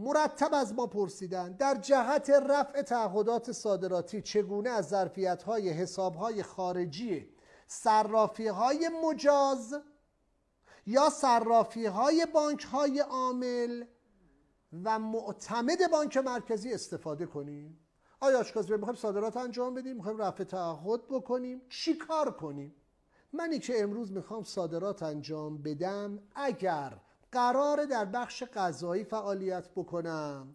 مرتب از ما پرسیدن در جهت رفع تعهدات صادراتی چگونه از ظرفیت های حساب های خارجی صرافی های مجاز یا صرافی های بانک های عامل و معتمد بانک مرکزی استفاده کنیم؟ آیا آشکاز می‌خوایم صادرات انجام بدیم می‌خوایم رفع تعهد بکنیم چی کار کنیم؟ منی که امروز می‌خوام صادرات انجام بدم اگر قرار در بخش غذایی فعالیت بکنم.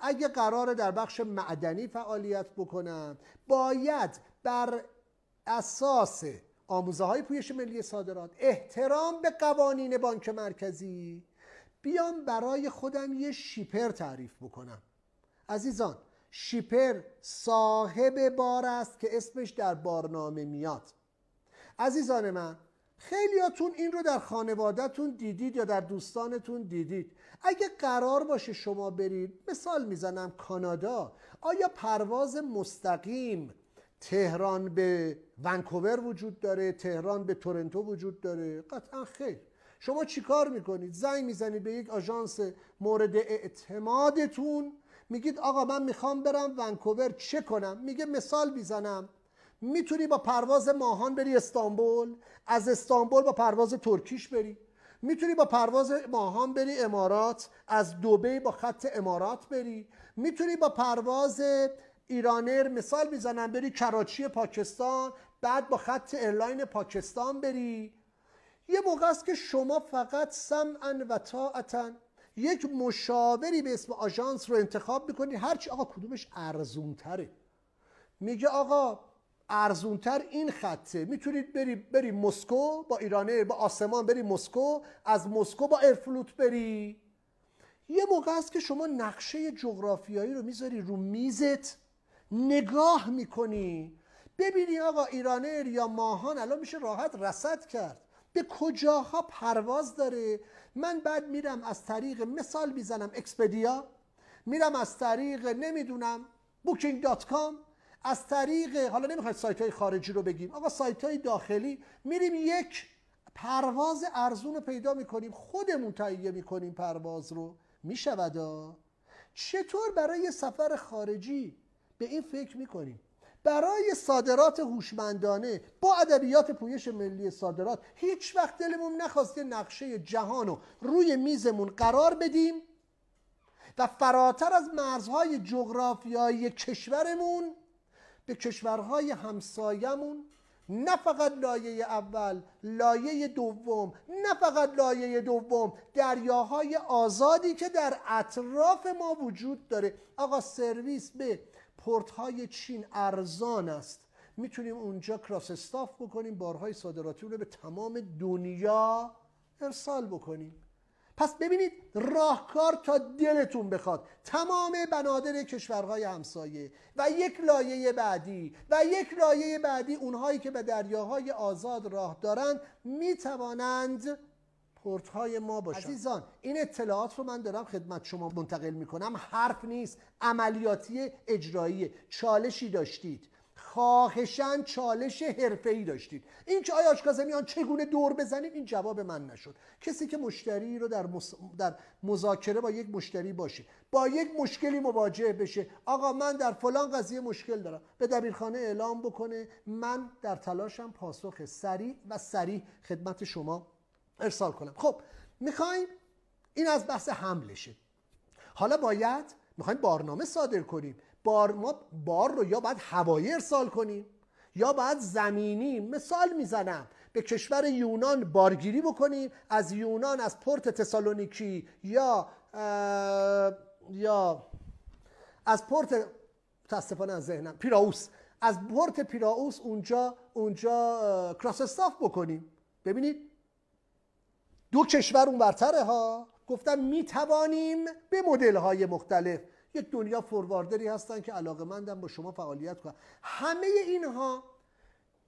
اگه قرار در بخش معدنی فعالیت بکنم باید بر اساس آموزه های پویش ملی صادرات احترام به قوانین بانک مرکزی بیام برای خودم یه شیپر تعریف بکنم. عزیزان شیپر صاحب بار است که اسمش در بارنامه میاد. عزیزان من خیلیاتون این رو در خانوادهتون دیدید یا در دوستانتون دیدید. اگه قرار باشه شما برید مثال می‌زنم کانادا. آیا پرواز مستقیم تهران به ونکوور وجود داره؟ تهران به تورنتو وجود داره؟ قطعا خیر. شما چیکار می‌کنید؟ زنگ می‌زنید به یک آژانس مورد اعتمادتون. میگید آقا من می‌خوام برم ونکوور چه کنم؟ میگه مثال می‌زنم. می‌تونی با پرواز ماهان بری استانبول از استانبول با پرواز ترکیش بری. می‌تونی با پرواز ماهان بری امارات از دوبی با خط امارات بری. می‌تونی با پرواز ایران ایر مثال می‌زنم بری کراچی پاکستان بعد با خط airline پاکستان بری. یه موقع است که شما فقط سمعا و طاعتا یک مشاوری به اسم آژانس رو انتخاب می‌کنی. هرچی آقا کدومش ارزونتره. میگه آقا ارزونتر این خطه. می‌تونید بری بری مسکو با ایرانه با آسمان بری مسکو از مسکو با ارفلوت بری. یه موقع است که شما نقشه جغرافیایی رو می‌ذاری رو میزت نگاه می‌کنی. ببینی آقا ایرانر یا ماهان الان میشه راحت رسد کرد. به کجاها پرواز داره؟ من بعد میرم از طریق مثال می‌زنم اکسپدیا میرم از طریق نمی‌دونم Booking.com از طریق حالا نمی‌خواید سایت های خارجی رو بگیم آقا سایت های داخلی میریم یک پرواز ارزون رو پیدا می‌کنیم خودمون تهیه می‌کنیم پرواز رو. میشودا چطور برای سفر خارجی به این فکر می‌کنیم؟ برای صادرات هوشمندانه با ادبیات پویش ملی صادرات هیچ وقت دلمون نخواست نقشه جهان رو روی میزمون قرار بدیم و فراتر از مرزهای جغرافیایی کشورمون به کشورهای همسایمون نه فقط لایه اول لایه دوم نه فقط لایه دوم دریاهای آزادی که در اطراف ما وجود داره. آقا سرویس به پورت های چین ارزان است. می‌تونیم اونجا کراس استاف بکنیم بارهای صادراتی رو به تمام دنیا ارسال بکنیم. پس ببینید راهکار تا دلتون بخواد. تمام بنادر کشورهای همسایه و یک لایه بعدی و یک لایه بعدی اونهایی که به دریاهای آزاد راه دارند می‌توانند پورت های ما باشن عزیزان این اطلاعات رو من دارم خدمت شما منتقل می‌کنم. حرف نیست. عملیاتی اجرایی. چالشی داشتید. خواهشن چالش ای داشتید. این که آیا آشکازمیان چگونه دور بزنیم این جواب من نشد. کسی که مشتری رو در, در مذاکره با یک مشتری باشه با یک مشکلی مواجه بشه. آقا من در فلان قضیه مشکل دارم. به دبیرخانه اعلام بکنه. من در تلاشم پاسخ سریع و سریع خدمت شما ارسال کنم. خب می‌خوایم این از بحث حملشه. حالا باید می‌خوایم بارنامه صادر کنیم. بار ما بار رو یا باید هوایی ارسال کنیم یا باید زمینی مثال می‌زنم به کشور یونان بارگیری بکنیم از یونان از پورت تسالونیکی یا یا از پورت متاسفانه از ذهنم پیراوس. از پورت پیراوس اونجا اونجا کراس بکنیم. ببینید؟ دو کشور اون برتره ها. گفتم می توانیم به مدل های مختلف یک دنیا فورواردری هستن که علاقه مندم با شما فعالیت کنن. همه اینها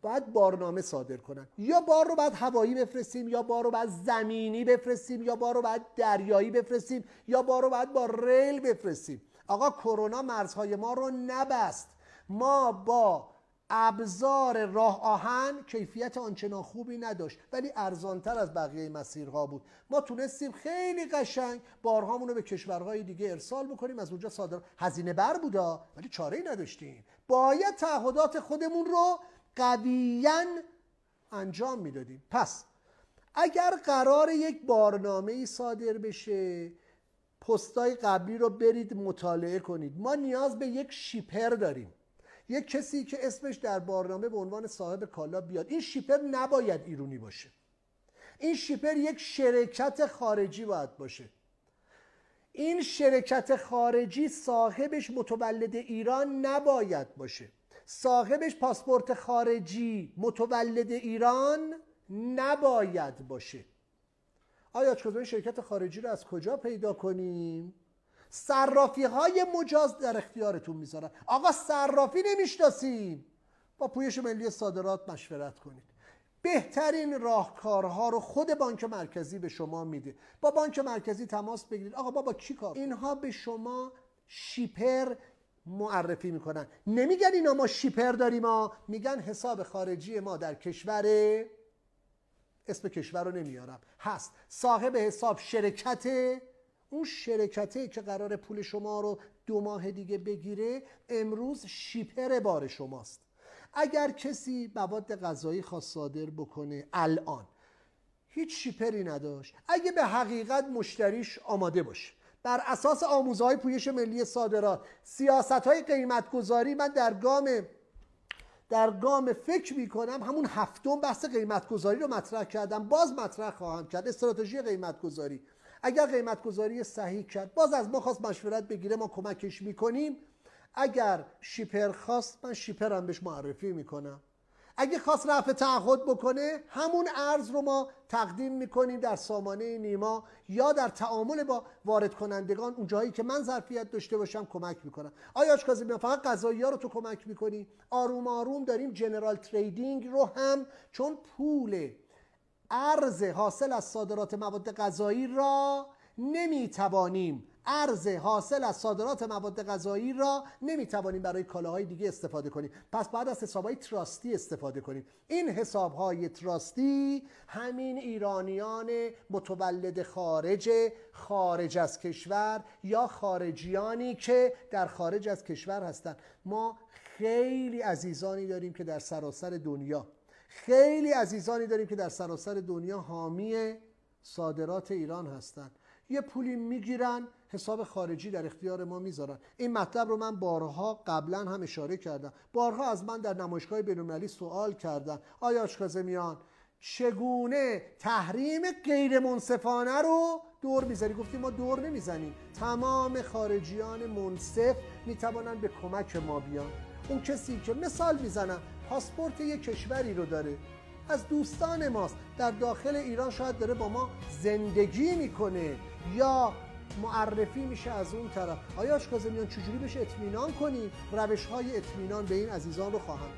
باید بارنامه صادر کنن. یا بار رو باید هوایی بفرستیم یا بار رو باید زمینی بفرستیم یا بار رو باید دریایی بفرستیم یا بار رو باید با ریل بفرستیم. آقا کرونا مرزهای ما رو نبست. ما با ابزار راه آهن کیفیت آنچنان خوبی نداشت ولی ارزانتر از بقیه مسیرها بود. ما تونستیم خیلی قشنگ بارهامون رو به کشورهای دیگه ارسال بکنیم. از اونجا صادر هزینه بر بودا ولی چاره ای نداشتیم. باید تعهدات خودمون رو قویا انجام می‌دادیم. پس اگر قرار یک بارنامه ای صادر بشه پستای قبلی رو برید مطالعه کنید. ما نیاز به یک شیپر داریم. یک کسی که اسمش در بارنامه به عنوان صاحب کالا بیاد. این شیپر نباید ایرونی باشه. این شیپر یک شرکت خارجی باید باشه. این شرکت خارجی صاحبش متولد ایران نباید باشه. صاحبش پاسپورت خارجی متولد ایران نباید باشه. آیا کدوم شرکت خارجی رو از کجا پیدا کنیم؟ صرافی های مجاز در اختیارتون می‌ذارن. آقا صرافی نمی‌شناسیم. با پویش ملی صادرات مشورت کنید. بهترین راهکارها رو خود بانک مرکزی به شما میده. با بانک مرکزی تماس بگیرید. آقا با کی کار؟ اینها به شما شیپر معرفی می‌کنن. نمیگن اینا ما شیپر داریم ما میگن حساب خارجی ما در کشور اسم کشور رو نمیارم. هست. صاحب حساب شرکت اون شرکته که قرار پول شما رو دو ماه دیگه بگیره امروز شیپر بار شماست. اگر کسی مواد غذایی خواست صادر بکنه الان هیچ شیپری نداشت. اگه به حقیقت مشتریش آماده باشه بر اساس آموزهای پویش ملی صادرات سیاست های قیمت گذاری من در گام در گام فکر می کنم همون هفتم بحث قیمت گذاری رو مطرح کردم. باز مطرح خواهم کرد. استراتژی قیمت گذاری اگر قیمت گذاری صحیح کرد باز از ما خواست مشورت بگیره ما کمکش می‌کنیم. اگر شیپر خواست من شیپرم بهش معرفی می‌کنم. اگه خواست رفع تعهد بکنه همون ارز رو ما تقدیم می‌کنیم در سامانه نیما یا در تعامل با وارد کنندگان اون جایی که من ظرفیت داشته باشم کمک می‌کنم. آیا آشکازی فقط غذایی ها رو تو کمک می‌کنی؟ آروم آروم داریم جنرال تریدینگ رو هم چون پول ارز حاصل از صادرات مواد غذایی را نمی‌توانیم. ارز حاصل از صادرات مواد غذایی را نمی‌توانیم برای کالاهای دیگه استفاده کنیم. پس بعد از حسابهای تراستی استفاده کنیم. این حسابهای تراستی همین ایرانیان متولد خارج خارج از کشور یا خارجیانی که در خارج از کشور هستند. ما خیلی عزیزانی داریم که در سراسر دنیا خیلی عزیزانی داریم که در سراسر دنیا حامی صادرات ایران هستند یه پولی می‌گیرن حساب خارجی در اختیار ما می‌ذارن. این مطلب رو من بارها قبلا هم اشاره کردم. بارها از من در نمایشگاه بینالمللی سوال کردن. آیا آشکازمیان چگونه تحریم غیر منصفانه رو دور می‌زنی گفتیم ما دور نمی‌زنیم. تمام خارجیان منصف می‌توانند به کمک ما بیان. اون کسی که مثال می‌زنم پاسپورت یک کشوری رو داره. از دوستان ماست. در داخل ایران شاید داره با ما زندگی می‌کنه. یا معرفی میشه از اون طرف. آیا میان چجوری بشه اطمینان کنیم؟ روش های اطمینان به این عزیزان رو خواهم.